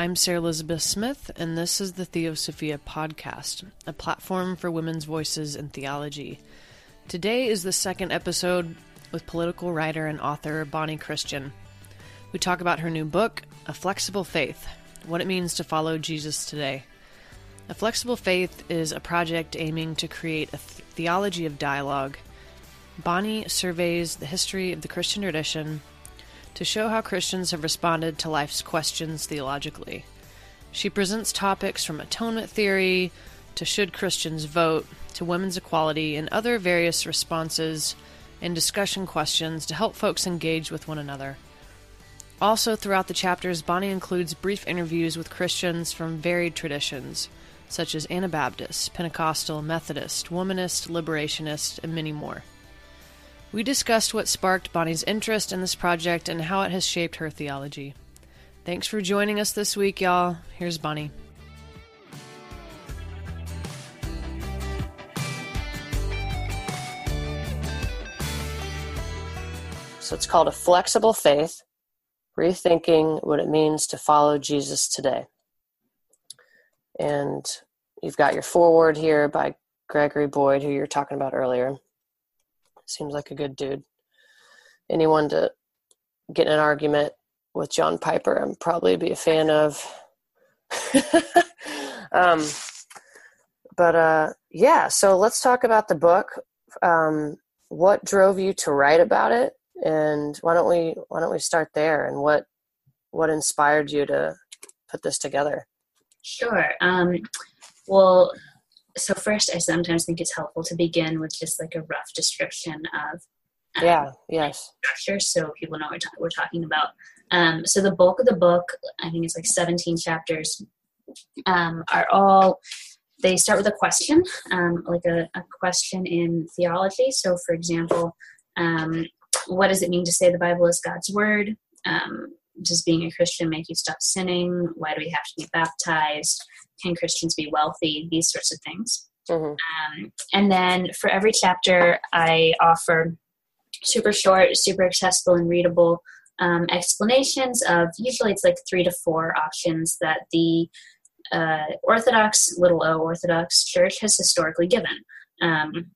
I'm Sarah Elizabeth Smith, and this is the Theosophia Podcast, a platform for women's voices in theology. Today is the second episode with political writer and author Bonnie Kristian. We talk about her new book, A Flexible Faith What It Means to Follow Jesus Today. A Flexible Faith is a project aiming to create a theology of dialogue. Bonnie surveys the history of the Christian tradition to show how Christians have responded to life's questions theologically. She presents topics from atonement theory to should Christians vote to women's equality and other various responses and discussion questions to help folks engage with one another. Also, throughout the chapters, Bonnie includes brief interviews with Christians from varied traditions, such as Anabaptist, Pentecostal, Methodist, Womanist, Liberationist, and many more. We discussed what sparked Bonnie's interest in this project and how it has shaped her theology. Thanks for joining us this week, y'all. Here's Bonnie. So it's called A Flexible Faith Rethinking What It Means to Follow Jesus Today. And you've got your foreword here by Gregory Boyd, who you were talking about earlier. Seems like a good dude. Anyone to get in an argument with John Piper, I'm probably be a fan of. um, but uh, yeah, so let's talk about the book. Um, what drove you to write about it, and why don't we why don't we start there? And what what inspired you to put this together? Sure. Um, well, so first i sometimes think it's helpful to begin with just like a rough description of um, yeah yes. structure so people know what we're talking about. Um, so the bulk of the book i think it's like 17 chapters um, are all they start with a question um, like a, a, question in theology. So for example um, what does it mean to say the bible is god's word? Um, does being a christian make you stop sinning? Why do we have to be baptized can Christians be wealthy? These sorts of things. Mm-hmm. Um, and then for every chapter, I offer super short, super accessible, and readable um, explanations of usually it's like three to four options that the uh, Orthodox, little o Orthodox Church has historically given. Um,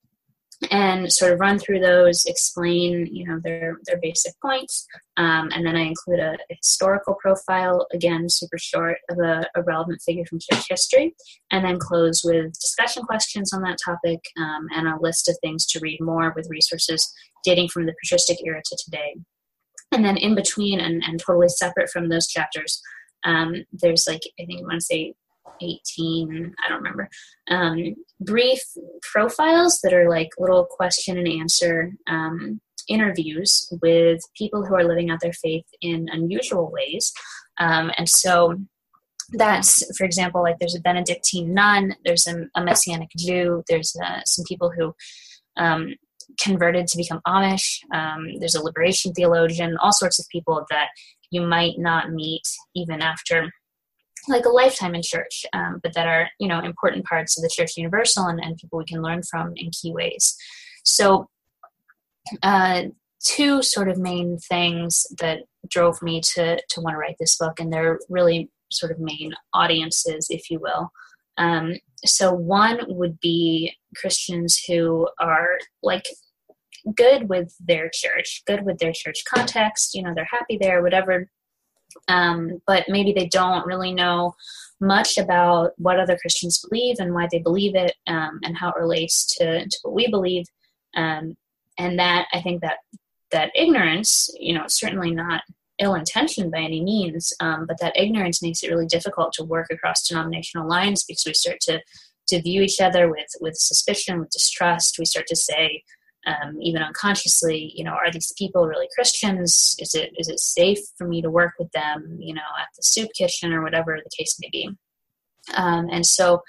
and sort of run through those, explain you know their their basic points, um, and then I include a, historical profile again, super short of a, a, relevant figure from church history, and then close with discussion questions on that topic um, and a list of things to read more with resources dating from the patristic era to today. And then in between and, and totally separate from those chapters, um, there's like I think I want to say 18 i don't remember. Um, brief profiles that are like little question and answer um, interviews with people who are living out their faith in unusual ways. Um, and so that's for example like there's a benedictine nun there's a, a messianic jew there's uh, some people who um, converted to become amish um, there's a liberation theologian all sorts of people that you might not meet even after like a lifetime in church, um, but that are you know important parts of the church universal and, and people we can learn from in key ways. So, uh, two sort of main things that drove me to to want to write this book, and they're really sort of main audiences, if you will. Um, so one would be Christians who are like good with their church, good with their church context. You know, they're happy there, whatever um, but maybe they don't really know much about what other Christians believe and why they believe it um, and how it relates to, to what we believe. Um, and that I think that that ignorance, you know, certainly not ill intentioned by any means, um, but that ignorance makes it really difficult to work across denominational lines because we start to to view each other with with suspicion, with distrust. We start to say, um, even unconsciously you know are these people really christians? Is it is it safe for me to work with them you know at the soup kitchen or whatever the case may be? Um, and so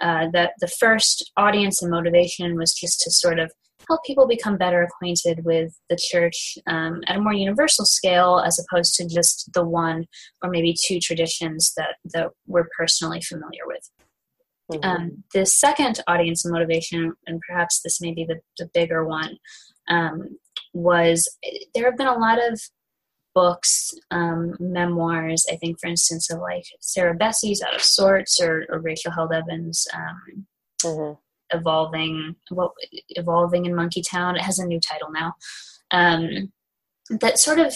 uh, that the first audience and motivation was just to sort of help people become better acquainted with the church um, at a more universal scale as opposed to just the one or maybe two traditions that that we're personally familiar with Mm-hmm. Um, the second audience motivation, and perhaps this may be the, the bigger one, um, was there have been a lot of books, um, memoirs. I think, for instance, of like Sarah Bessey's Out of Sorts or, or Rachel Held Evans' um, mm-hmm. Evolving, what Evolving in Monkey Town. It has a new title now. Um, that sort of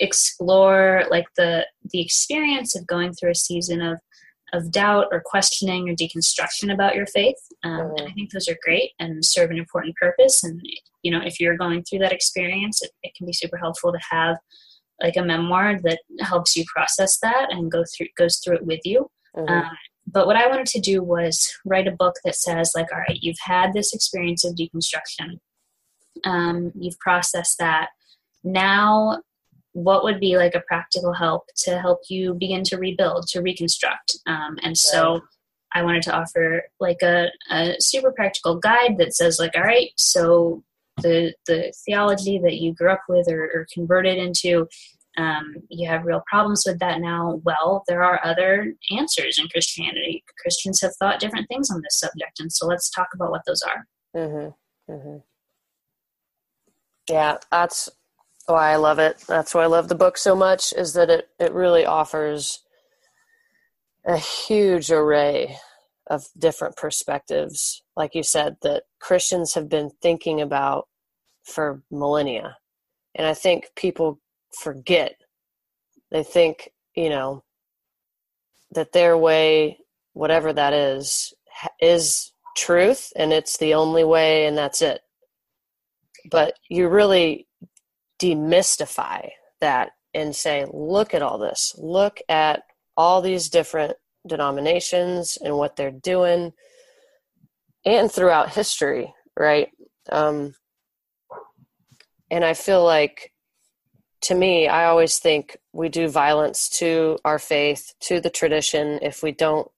explore like the the experience of going through a season of of doubt or questioning or deconstruction about your faith. Um, mm-hmm. And I think those are great and serve an important purpose. And, you know, if you're going through that experience, it, it can be super helpful to have like a memoir that helps you process that and go through, goes through it with you. Mm-hmm. Um, but what I wanted to do was write a book that says, like, all right, you've had this experience of deconstruction. Um, you've processed that. Now what would be like a practical help to help you begin to rebuild to reconstruct? Um, and so i wanted to offer like a, a, super practical guide that says like all right so the the theology that you grew up with or, or converted into um, you have real problems with that now. Well there are other answers in christianity. Christians have thought different things on this subject and so let's talk about what those are. Mm-hmm. Mm-hmm. yeah that's why I love it. That's why I love the book so much is that it, it really offers a huge array of different perspectives, like you said, that Christians have been thinking about for millennia. And I think people forget. They think, you know, that their way, whatever that is, is truth and it's the only way and that's it. But you really demystify that and say, look at all this. Look at all these different denominations and what they're doing, and throughout history, right? Um, and I feel like, to me, I always think we do violence to our faith, to the tradition, if we don't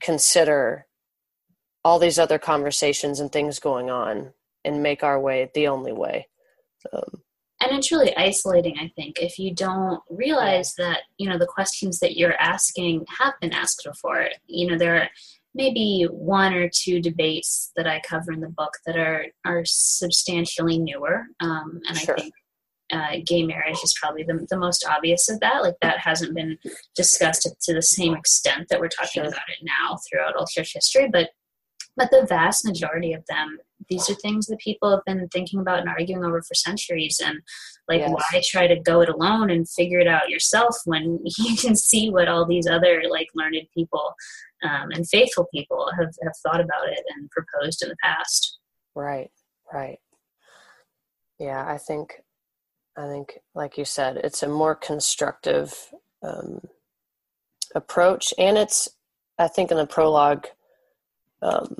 consider all these other conversations and things going on and make our way the only way. Um, and it's really isolating, I think, if you don't realize that, you know, the questions that you're asking have been asked before. You know, there are maybe one or two debates that I cover in the book that are, are substantially newer. Um, and sure. I think uh, gay marriage is probably the, the most obvious of that. Like that hasn't been discussed to the same extent that we're talking sure. about it now throughout all church history. But but the vast majority of them these are things that people have been thinking about and arguing over for centuries. And like yes. why try to go it alone and figure it out yourself when you can see what all these other like learned people um, and faithful people have, have thought about it and proposed in the past. Right right. Yeah i think i think like you said it's a more constructive um, approach. And it's i think in the prologue um,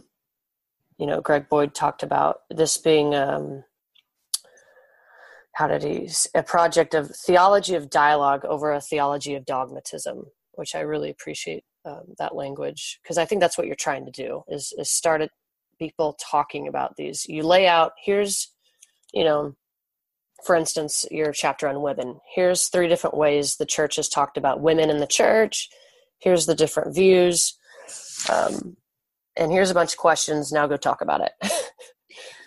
you know, Greg Boyd talked about this being, um, how did he, a project of theology of dialogue over a theology of dogmatism, which I really appreciate um, that language because I think that's what you're trying to do is, is start at people talking about these. You lay out, here's, you know, for instance, your chapter on women. Here's three different ways the church has talked about women in the church. Here's the different views. Um, and here's a bunch of questions. Now go talk about it.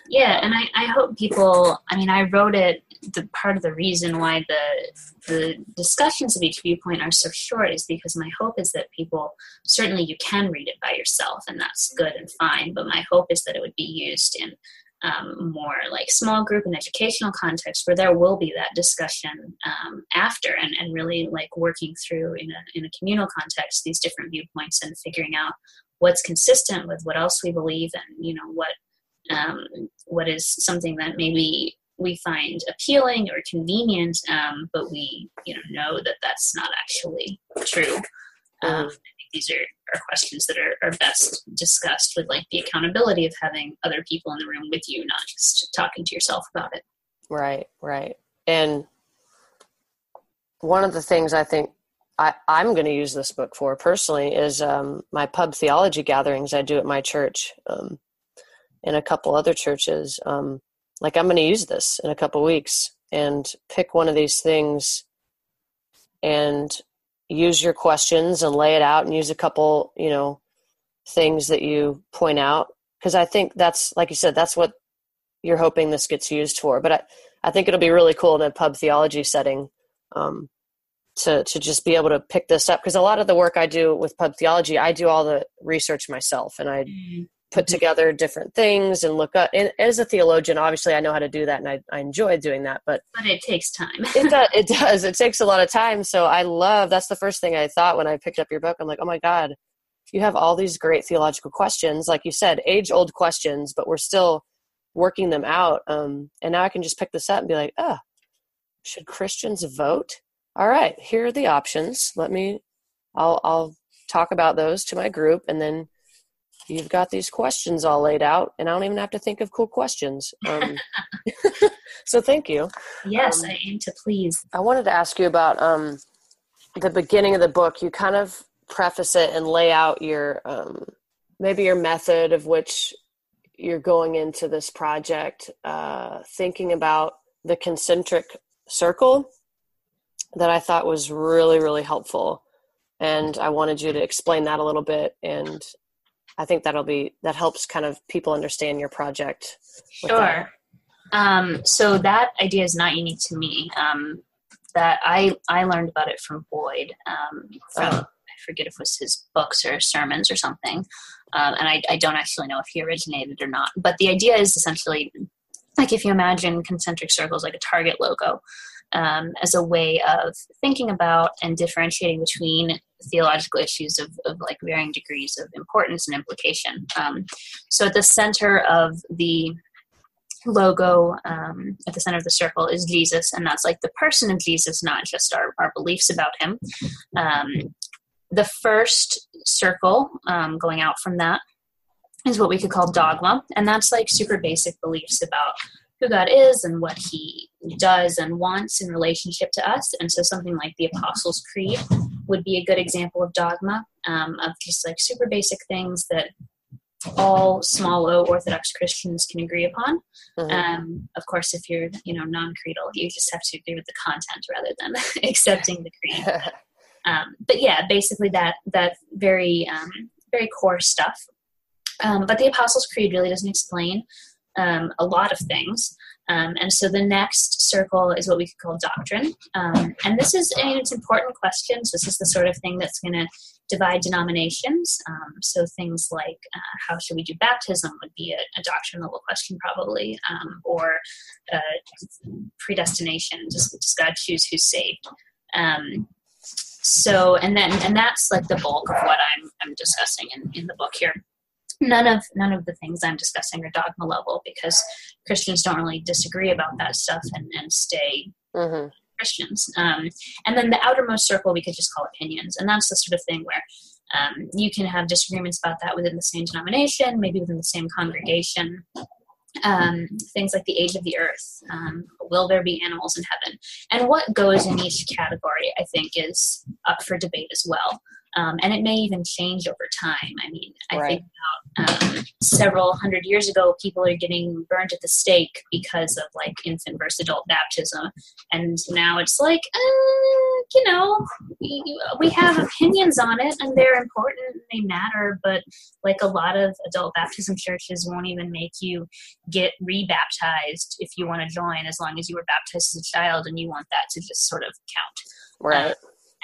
yeah, and I, I hope people. I mean, I wrote it. The part of the reason why the the discussions of each viewpoint are so short is because my hope is that people certainly you can read it by yourself, and that's good and fine. But my hope is that it would be used in um, more like small group and educational context where there will be that discussion um, after and, and really like working through in a, in a communal context these different viewpoints and figuring out what's consistent with what else we believe and you know what um, what is something that maybe we find appealing or convenient um, but we you know know that that's not actually true. Um, these are, are questions that are, are best discussed with like the accountability of having other people in the room with you not just talking to yourself about it. Right right. And one of the things i think I, am going to use this book for personally is um, my pub theology gatherings I do at my church um, and a couple other churches. Um, like I'm going to use this in a couple weeks and pick one of these things and use your questions and lay it out and use a couple, you know, things that you point out because I think that's like you said that's what you're hoping this gets used for. But I, I think it'll be really cool in a pub theology setting um, to to just be able to pick this up because a lot of the work I do with pub theology, I do all the research myself, and I mm-hmm. put together different things and look up. And as a theologian, obviously, I know how to do that, and I, I enjoy doing that. But but it takes time. it does. It does. It takes a lot of time. So I love. That's the first thing I thought when I picked up your book. I'm like, oh my god, you have all these great theological questions, like you said, age old questions, but we're still working them out. Um, and now I can just pick this up and be like, oh, should Christians vote? All right, here are the options. Let me, I'll, I'll talk about those to my group, and then you've got these questions all laid out, and I don't even have to think of cool questions. Um, so thank you. Yes, um, I aim to please. I wanted to ask you about um, the beginning of the book. You kind of preface it and lay out your um, maybe your method of which you're going into this project, uh, thinking about the concentric circle that I thought was really, really helpful. And I wanted you to explain that a little bit. And I think that'll be, that helps kind of people understand your project. Sure. Um, so that idea is not unique to me. Um, that I, I learned about it from Boyd, um, from, uh-huh. I forget if it was his books or sermons or something. Um, and I, I don't actually know if he originated or not. But the idea is essentially like if you imagine concentric circles like a target logo um, as a way of thinking about and differentiating between theological issues of, of like varying degrees of importance and implication. Um, so at the center of the logo um, at the center of the circle is Jesus, and that's like the person of Jesus, not just our, our beliefs about him. Um, the first circle um, going out from that is what we could call dogma, and that's like super basic beliefs about who God is and what He does and wants in relationship to us. And so, something like the Apostles' Creed would be a good example of dogma, um, of just like super basic things that all small o Orthodox Christians can agree upon. Mm-hmm. Um, of course, if you're you know non-creedal, you just have to agree with the content rather than accepting the creed. um, but yeah, basically that that very um, very core stuff. Um, but the Apostles' Creed really doesn't explain um, a lot of things. Um, and so the next circle is what we could call doctrine. Um, and this is, I mean, it's important questions. This is the sort of thing that's going to divide denominations. Um, so things like uh, how should we do baptism would be a, a doctrine level question, probably, um, or uh, predestination. Does, does, God choose who's saved? Um, so, and then, and that's like the bulk of what I'm, I'm discussing in, in the book here none of none of the things I'm discussing are dogma level because Christians don't really disagree about that stuff and, and stay mm-hmm. Christians. Um, and then the outermost circle we could just call opinions, and that's the sort of thing where um, you can have disagreements about that within the same denomination, maybe within the same congregation. Um, things like the age of the earth, um, will there be animals in heaven, and what goes in each category, I think, is up for debate as well. Um, and it may even change over time. I mean, I right. think about um, several hundred years ago, people are getting burned at the stake because of like infant versus adult baptism, and now it's like, uh, you know, we, we have opinions on it, and they're important, and they matter. But like a lot of adult baptism churches won't even make you get rebaptized if you want to join, as long as you were baptized as a child, and you want that to just sort of count. Right. Uh,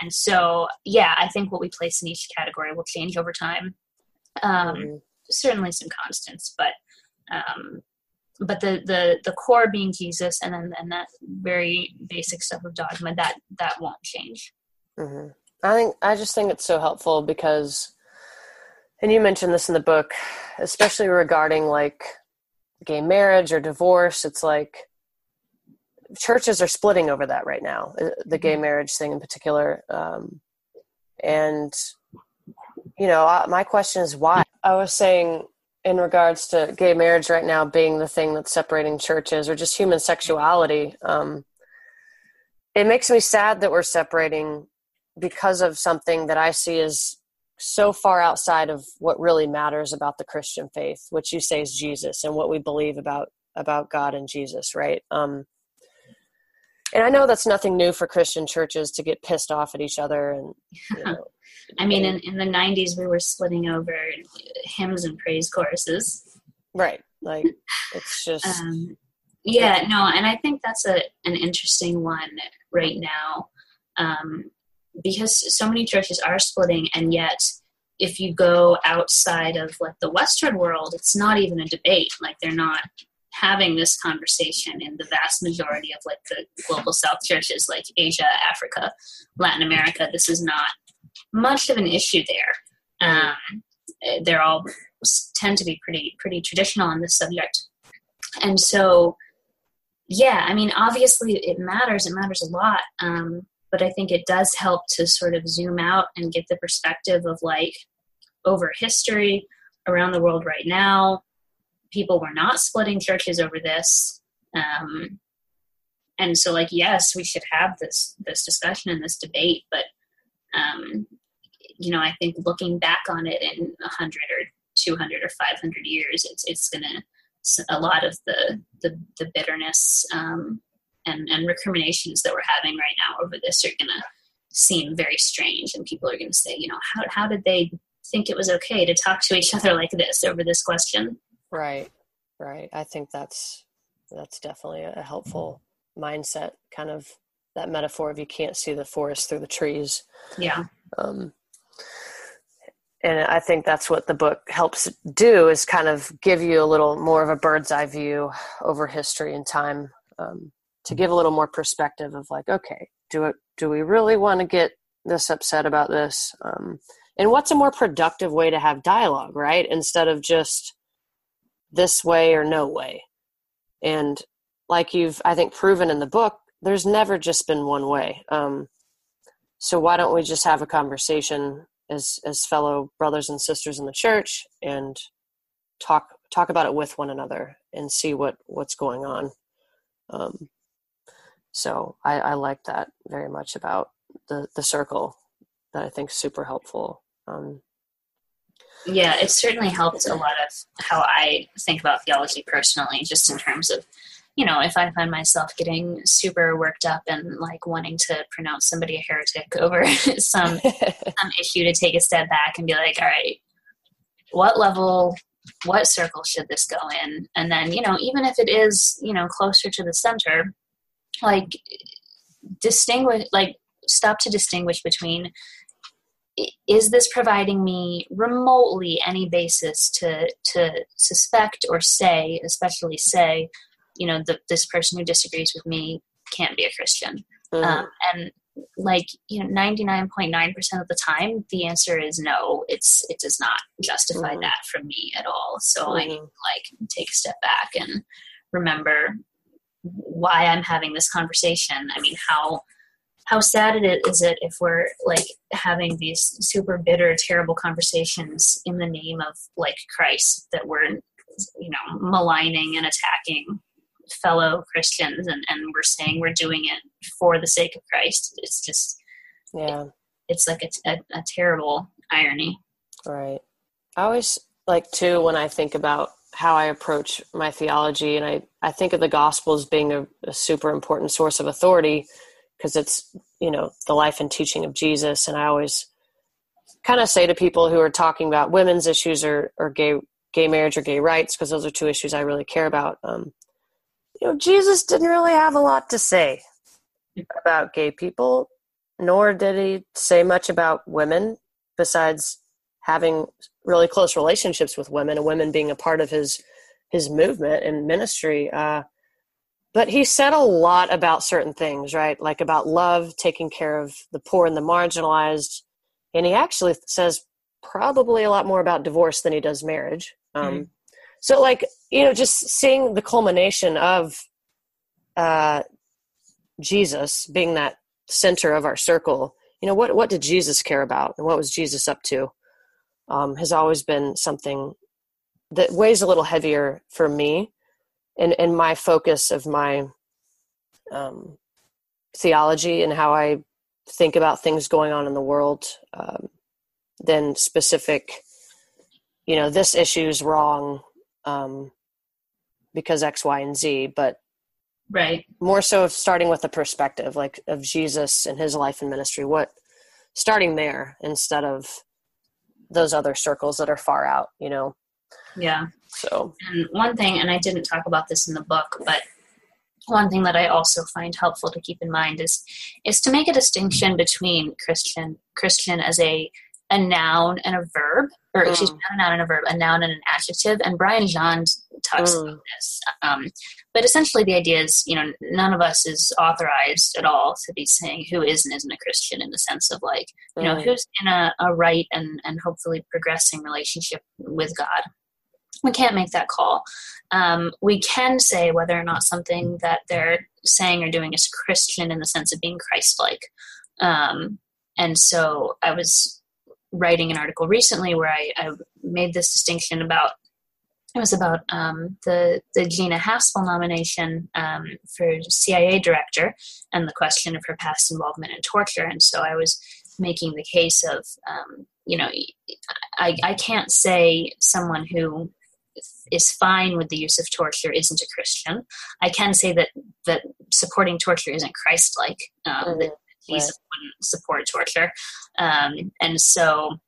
and so, yeah, I think what we place in each category will change over time. Um, mm-hmm. Certainly some constants, but um, but the, the the core being Jesus, and then and that very basic stuff of dogma that that won't change. Mm-hmm. I think I just think it's so helpful because, and you mentioned this in the book, especially regarding like gay marriage or divorce. It's like churches are splitting over that right now, uh, the gay mm-hmm. marriage thing in particular. Um, and, you know, my question is why? I was saying in regards to gay marriage right now being the thing that's separating churches or just human sexuality, um, it makes me sad that we're separating because of something that I see as so far outside of what really matters about the Christian faith, which you say is Jesus and what we believe about about God and Jesus, right? Um, and I know that's nothing new for Christian churches to get pissed off at each other. And you know, I mean, in, in the '90s, we were splitting over hymns and praise choruses. Right. Like it's just. Um, Yeah, no, and I think that's a an interesting one right now, um, because so many churches are splitting, and yet if you go outside of like the Western world, it's not even a debate. Like they're not having this conversation in the vast majority of like the global South churches, like Asia, Africa, Latin America. This is not much of an issue there. Um, they're all tend to be pretty pretty traditional on this subject, and so yeah, I mean, obviously it matters. It matters a lot. Um, but I think it does help to sort of zoom out and get the perspective of like over history around the world right now. People were not splitting churches over this. Um, and so like yes we should have this this discussion and this debate but um, you know i think looking back on it in 100 or 200 or 500 years it's it's gonna a lot of the the, the bitterness um, and, and recriminations that we're having right now over this are to seem very strange and people are to say you know how, how did they think it was okay to talk to each other like this over this question right right. I think that's that's definitely a helpful mindset kind of that metaphor of you can't see the forest through the trees. Yeah. Um, and i think that's what the book helps do is kind of give you a little more of a bird's eye view over history and time um, to give a little more perspective of like okay do it do we really want to get this upset about this? Um, and what's a more productive way to have dialogue right? Instead of just this way or no way. And like you've i think proven in the book there's never just been one way. Um, so why don't we just have a conversation as as fellow brothers and sisters in the church and talk talk about it with one another and see what what's going on. Um, so I, I like that very much about the the circle that I think is super helpful. Um, yeah, it certainly helped a lot of how I think about theology personally, just in terms of, you know, if I find myself getting super worked up and like wanting to pronounce somebody a heretic over some some issue, to take a step back and be like, all right, what level, what circle should this go in? And then, you know, even if it is, you know, closer to the center, like distinguish like stop to distinguish between is this providing me remotely any basis to to suspect or say especially say you know that this person who disagrees with me can't be a christian mm-hmm. um, and like you know 99.9% of the time the answer is no it's it does not justify mm-hmm. that from me at all so mm-hmm. i need to like take a step back and remember why I'm having this conversation. I mean, how how sad it is it if we're like having these super bitter, terrible conversations in the name of like Christ that we're you know maligning and attacking fellow Christians and, and we're saying we're doing it for the sake of Christ. It's just yeah, it, it's like a, a, a terrible irony. Right. I always like too when I think about how I approach my theology. And I, I think of the gospel as being a, a super important source of authority because it's, you know, the life and teaching of Jesus. And I always kind of say to people who are talking about women's issues or, or gay, gay marriage or gay rights, because those are two issues I really care about. Um, you know, Jesus didn't really have a lot to say about gay people, nor did he say much about women besides having really close relationships with women and women being a part of his his movement and ministry uh, but he said a lot about certain things right? Like about love taking care of the poor and the marginalized. And he actually says probably a lot more about divorce than he does marriage. Um, mm-hmm. so like you know just seeing the culmination of uh, jesus being that center of our circle you know what what did jesus care about and what was jesus up to um, has always been something that weighs a little heavier for me and, and my focus of my um, theology and how I think about things going on in the world um, than specific, you know, this issue is wrong um, because X, Y, and Z, but right more so of starting with the perspective like of Jesus and his life and ministry. What starting there instead of those other circles that are far out you know yeah so and one thing and i didn't talk about this in the book but one thing that I also find helpful to keep in mind is is to make a distinction between Christian Christian as a a noun and a verb, or mm. excuse me, not a noun and a verb, a noun and an adjective. And Brian Zahnd talks mm. about this. Um, but essentially, the idea is, you know, none of us is authorized at all to be saying who is and isn't a Christian in the sense of like, you know, mm. who's in a, a right and, and hopefully progressing relationship with God. We can't make that call. Um, we can say whether or not something that they're saying or doing is Christian in the sense of being Christ like. Um, and so I was writing an article recently where I, I made this distinction about it was about um, the the Gina Haspel nomination um, for CIA director and the question of her past involvement in torture. And so I was making the case of um, you know I, I can't say someone who is fine with the use of torture isn't a Christian. I can say that that supporting torture isn't Christ-like. Um, mm-hmm. That he's right. wouldn't support torture, um, and so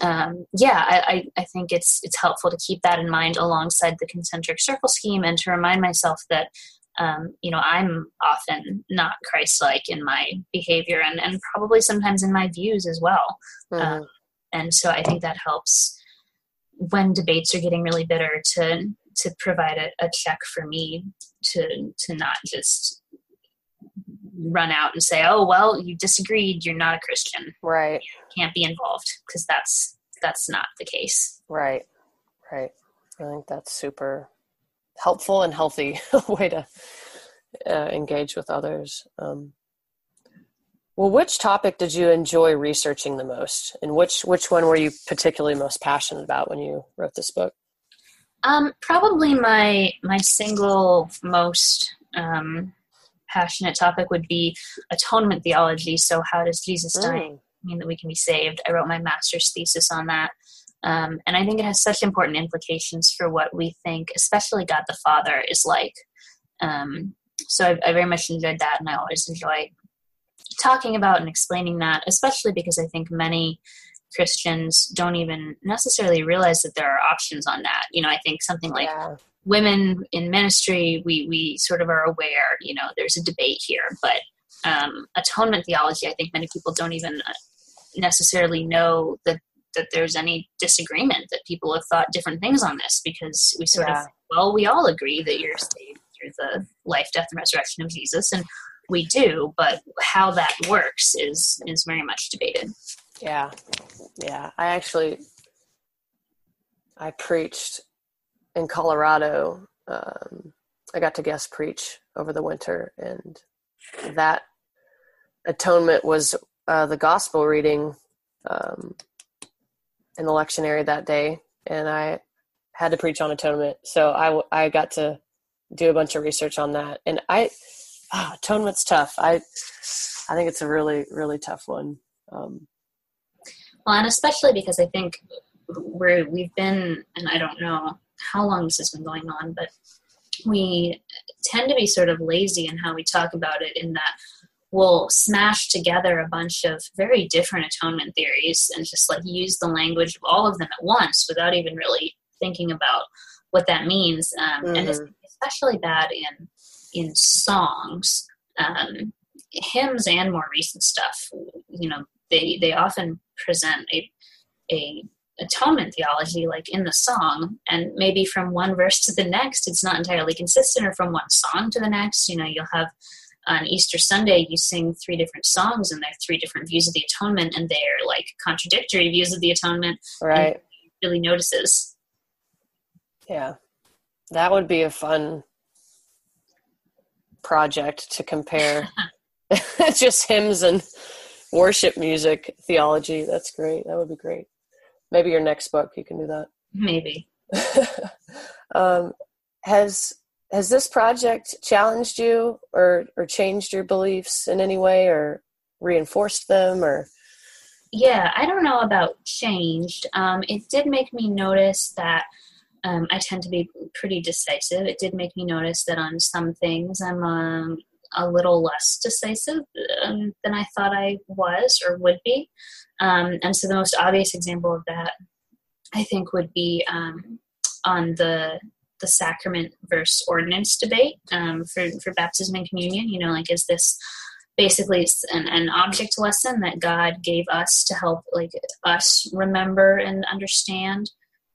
um, yeah, I, I, think it's it's helpful to keep that in mind alongside the concentric circle scheme, and to remind myself that um, you know I'm often not Christ-like in my behavior, and and probably sometimes in my views as well. Mm-hmm. Um, and so I think that helps when debates are getting really bitter to to provide a, a check for me to to not just run out and say, "Oh, well, you disagreed. You're not a Christian. Right? You can't be involved," because that's that's not the case. Right. Right. I think that's super helpful and healthy way to uh, engage with others. Um, well, which topic did you enjoy researching the most, and which which one were you particularly most passionate about when you wrote this book? Um, probably my my single most um, passionate topic would be atonement theology. So, how does Jesus dying mm. mean that we can be saved? I wrote my master's thesis on that. Um, and I think it has such important implications for what we think, especially God the Father, is like. Um, so I, I, very much enjoyed that, and I always enjoy talking about and explaining that, especially because I think many Christians don't even necessarily realize that there are options on that. You know, I think something like yeah women in ministry, we we sort of are aware. You know, there's a debate here, but um, atonement theology, I think many people don't even uh, necessarily know that that there's any disagreement that people have thought different things on this because we sort yeah. of well we all agree that you're saved through the life death and resurrection of jesus and we do but how that works is is very much debated. Yeah. Yeah. I actually i preached in Colorado, um, I got to guest preach over the winter, and that atonement was uh, the gospel reading um, in the lectionary that day, and I had to preach on atonement. So I, I got to do a bunch of research on that, and I oh, atonement's tough. I I think it's a really really tough one. Um, well, and especially because I think we're we've been, and I don't know how long this has been going on, but we tend to be sort of lazy in how we talk about it, in that we'll smash together a bunch of very different atonement theories and just like use the language of all of them at once without even really thinking about what that means. Um, mm-hmm. And it's especially bad in in songs, um, hymns, and more recent stuff. You know, they they often present a a atonement theology like in the song and maybe from one verse to the next it's not entirely consistent or from one song to the next you know you'll have on easter sunday you sing three different songs and they're three different views of the atonement and they're like contradictory views of the atonement right really notices yeah that would be a fun project to compare just hymns and worship music theology. That's great. That would be great. Maybe your next book you can do that. Maybe. Um, has has this project challenged you or or changed your beliefs in any way or reinforced them or? Yeah i don't know about changed. Um, it did make me notice that um, i tend to be pretty decisive it did make me notice that on some things i'm um, a little less decisive um, than i thought i was or would be um, and so the most obvious example of that, I think, would be um, on the the sacrament versus ordinance debate um, for for baptism and communion. You know, like is this basically an, an object lesson that God gave us to help like us remember and understand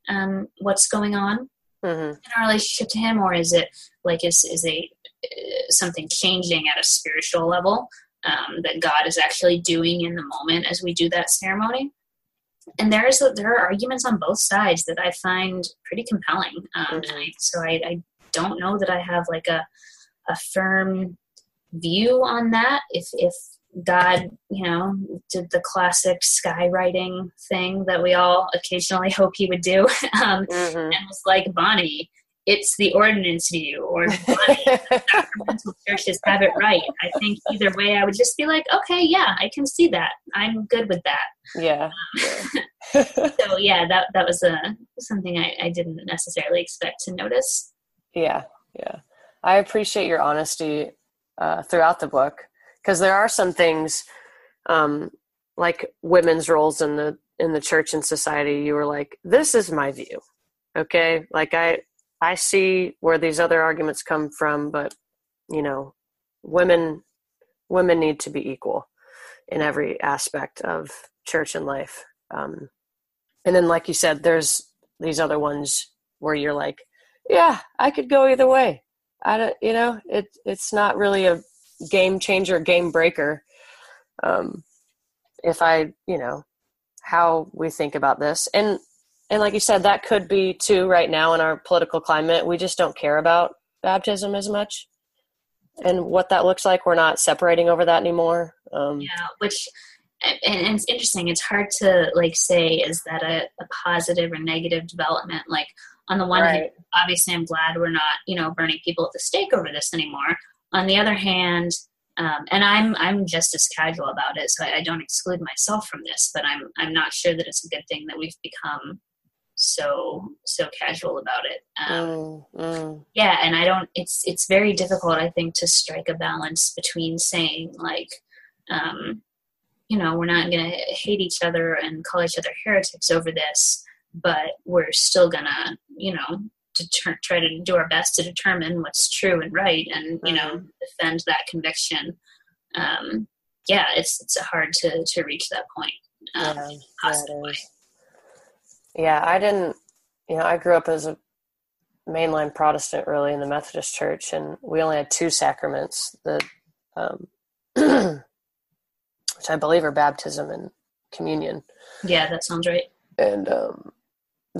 um, what's going on Mm-hmm. in our relationship to Him, or is it like is is a uh, something changing at a spiritual level um, that God is actually doing in the moment as we do that ceremony? And there's there are arguments on both sides that I find pretty compelling. Um, Mhm. and I, so I, I don't know that I have like a a firm view on that. If if God, you know, did the classic skywriting thing that we all occasionally hope He would do, um, Mm-hmm. and was like Bonnie, it's the ordinance view, or Bonnie, sacramental churches have it right. I think either way, I would just be like, okay, yeah, I can see that. I'm good with that. yeah. So yeah, that that was uh, something I, I didn't necessarily expect to notice. Yeah, yeah. I appreciate your honesty uh, throughout the book because there are some things um, like women's roles in the in the church and society. You were like, "This is my view." Okay, like I I see where these other arguments come from, but you know, women women need to be equal in every aspect of church and life. Um, and then, like you said, there's these other ones where you're like, yeah, I could go either way. I don't, you know, it it's not really a game changer, game breaker. Um, if I, you know, how we think about this, and and like you said, that could be too right now in our political climate. We just don't care about baptism as much, and what that looks like. We're not separating over that anymore. Um, Yeah, which and, it's interesting. It's hard to like say is that a, a positive or negative development. Like on the one hand, obviously I'm glad we're not you know burning people at the stake over this anymore. On the other hand, um, and I'm I'm just as casual about it, so I, I don't exclude myself from this. But I'm I'm not sure that it's a good thing that we've become so so casual about it. Um, mm, mm, yeah and i don't it's it's very difficult i think to strike a balance between saying like um you know we're not going to hate each other and call each other heretics over this but we're still gonna you know deter- try to do our best to determine what's true and right and you know defend that conviction um yeah it's it's hard to to reach that point um, yeah, in yeah, positive it way. is. Yeah, I didn't, you know, I grew up as a mainline Protestant really in the Methodist church, and we only had two sacraments, the, um, which I believe are baptism and communion. yeah that sounds right And um,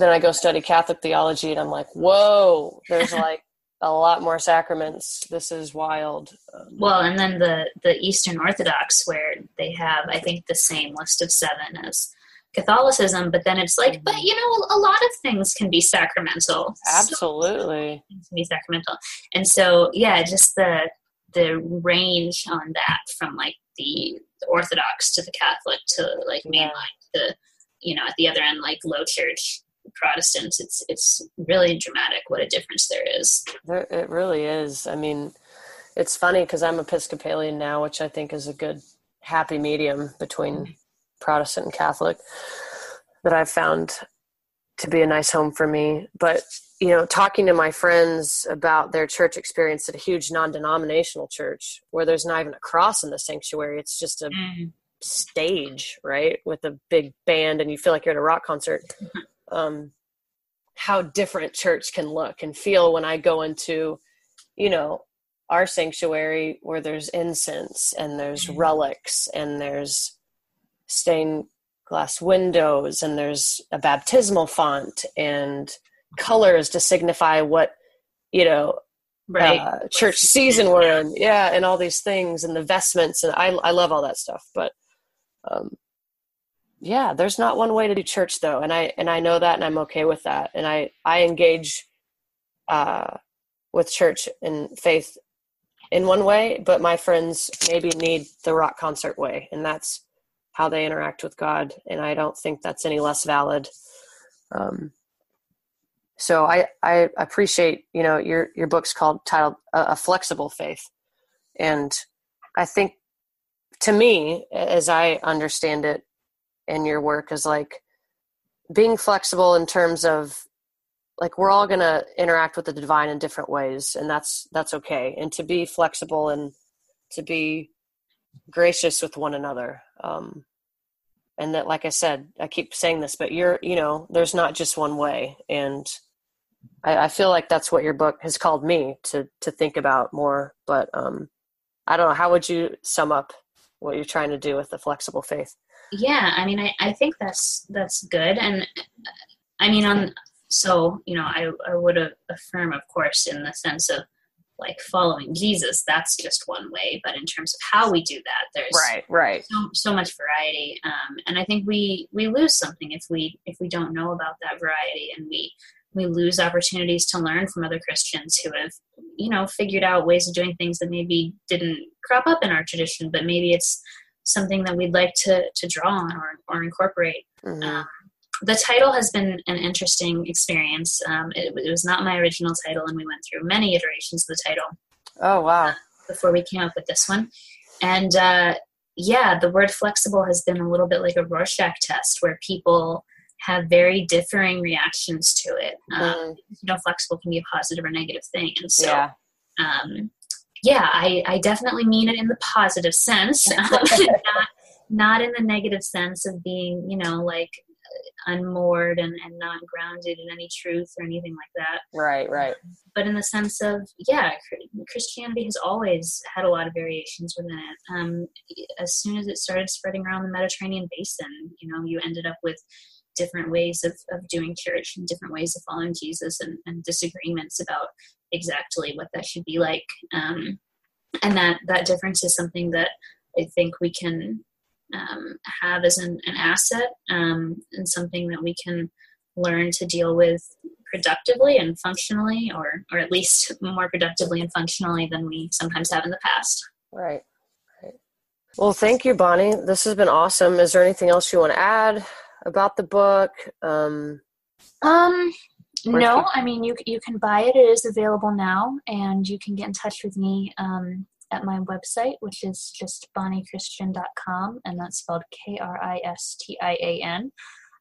then I go study Catholic theology, and I'm like, whoa, there's like a lot more sacraments. This is wild. Well, and then the the Eastern Orthodox, where they have, I think, the same list of seven as Catholicism, but then it's like, but mm-hmm. you know, a lot of things can be sacramental. So absolutely. things can be sacramental, and so yeah, just the the range on that from like the Orthodox to the Catholic to like Yeah. mainline to you know at the other end like low church Protestants. It's it's really dramatic what a difference there is. There, it really is. I mean, it's funny because I'm Episcopalian now, which I think is a good happy medium between mm-hmm. Protestant and Catholic that I've found to be a nice home for me. But, you know, talking to my friends about their church experience at a huge non denominational church where there's not even a cross in the sanctuary, it's just a mm-hmm. stage, right, with a big band, and you feel like you're at a rock concert. Mm-hmm. Um, how different church can look and feel when I go into, you know, our sanctuary where there's incense and there's Mhm. relics and there's stained glass windows and there's a baptismal font and colors to signify what you know Right. uh, church season we're in yeah and all these things and the vestments and i, I love all that stuff but um, yeah there's not one way to do church though and i and i know that and i'm okay with that and i i engage uh, with church and faith in one way but my friends maybe need the rock concert way and that's how they interact with god and i don't think that's any less valid. Um, so I, I appreciate you know your your book's called titled a, a flexible faith and i think to me as i understand it in your work is like being flexible in terms of like we're all going to interact with the divine in different ways and that's that's okay. And to be flexible and to be gracious with one another um and that like i said i keep saying this but you're you know there's not just one way. And I, I feel like that's what your book has called me to to think about more but um i don't know how would you sum up what you're trying to do with the flexible faith yeah i mean i, I think that's that's good and i mean on so you know i, I would affirm of course in the sense of like following jesus that's just one way but in terms of how we do that there's right right. so, so much variety um, and i think we we lose something if we if we don't know about that variety and we we lose opportunities to learn from other christians who have you know figured out ways of doing things that maybe didn't crop up in our tradition but maybe it's something that we'd like to to draw on or, or incorporate mm-hmm. um, the title has been an interesting experience. Um, it, it, was not my original title, and we went through many iterations of the title. Oh wow! Uh, before we came up with this one, and uh, yeah, the word flexible has been a little bit like a Rorschach test, where people have very differing reactions to it. Um, mm. You know, flexible can be a positive or negative thing, and so. Yeah. Um, yeah, I, I definitely mean it in the positive sense, not, not in the negative sense of being, you know, like unmoored and, and not grounded in any truth or anything like that. Right, right. But in the sense of, yeah, Christianity has always had a lot of variations within it. Um, as soon as it started spreading around the Mediterranean basin, you know, you ended up with different ways of, of doing church and different ways of following Jesus and, and disagreements about exactly what that should be like. Um, and that, that difference is something that I think we can um, have as an, an asset um, and something that we can learn to deal with productively and functionally, or or at least more productively and functionally than we sometimes have in the past. Right. Right. Well, thank you, Bonnie. This has been awesome. Is there anything else you want to add about the book? Um, um no, I mean you you can buy it. It is available now, and you can get in touch with me um, at my website, which is just bonniekristian.com, and that's spelled K R I S T I A N.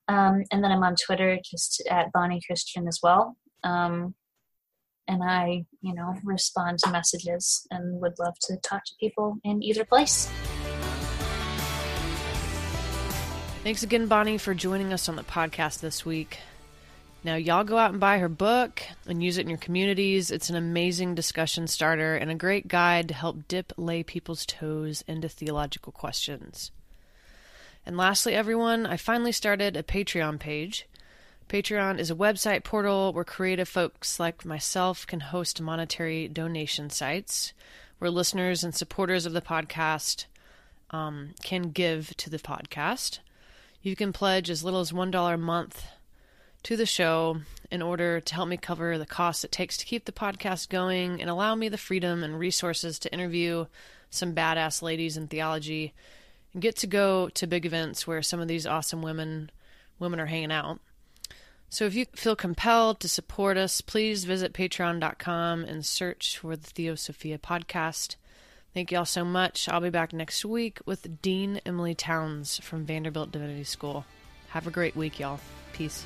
Um, and then I'm on Twitter, just at Bonnie Kristian as well. Um, and I, you know, respond to messages and would love to talk to people in either place. Thanks again, Bonnie, for joining us on the podcast this week. Now, y'all go out and buy her book and use it in your communities. It's an amazing discussion starter and a great guide to help dip lay people's toes into theological questions. And lastly, everyone, I finally started a Patreon page. Patreon is a website portal where creative folks like myself can host monetary donation sites where listeners and supporters of the podcast um, can give to the podcast. You can pledge as little as $1 a month to the show in order to help me cover the costs it takes to keep the podcast going and allow me the freedom and resources to interview some badass ladies in theology and get to go to big events where some of these awesome women women are hanging out. So if you feel compelled to support us, please visit patreon.com and search for the Theosophia podcast. Thank you all so much. I'll be back next week with Dean Emilie Townes from Vanderbilt Divinity School. Have a great week, y'all. Peace.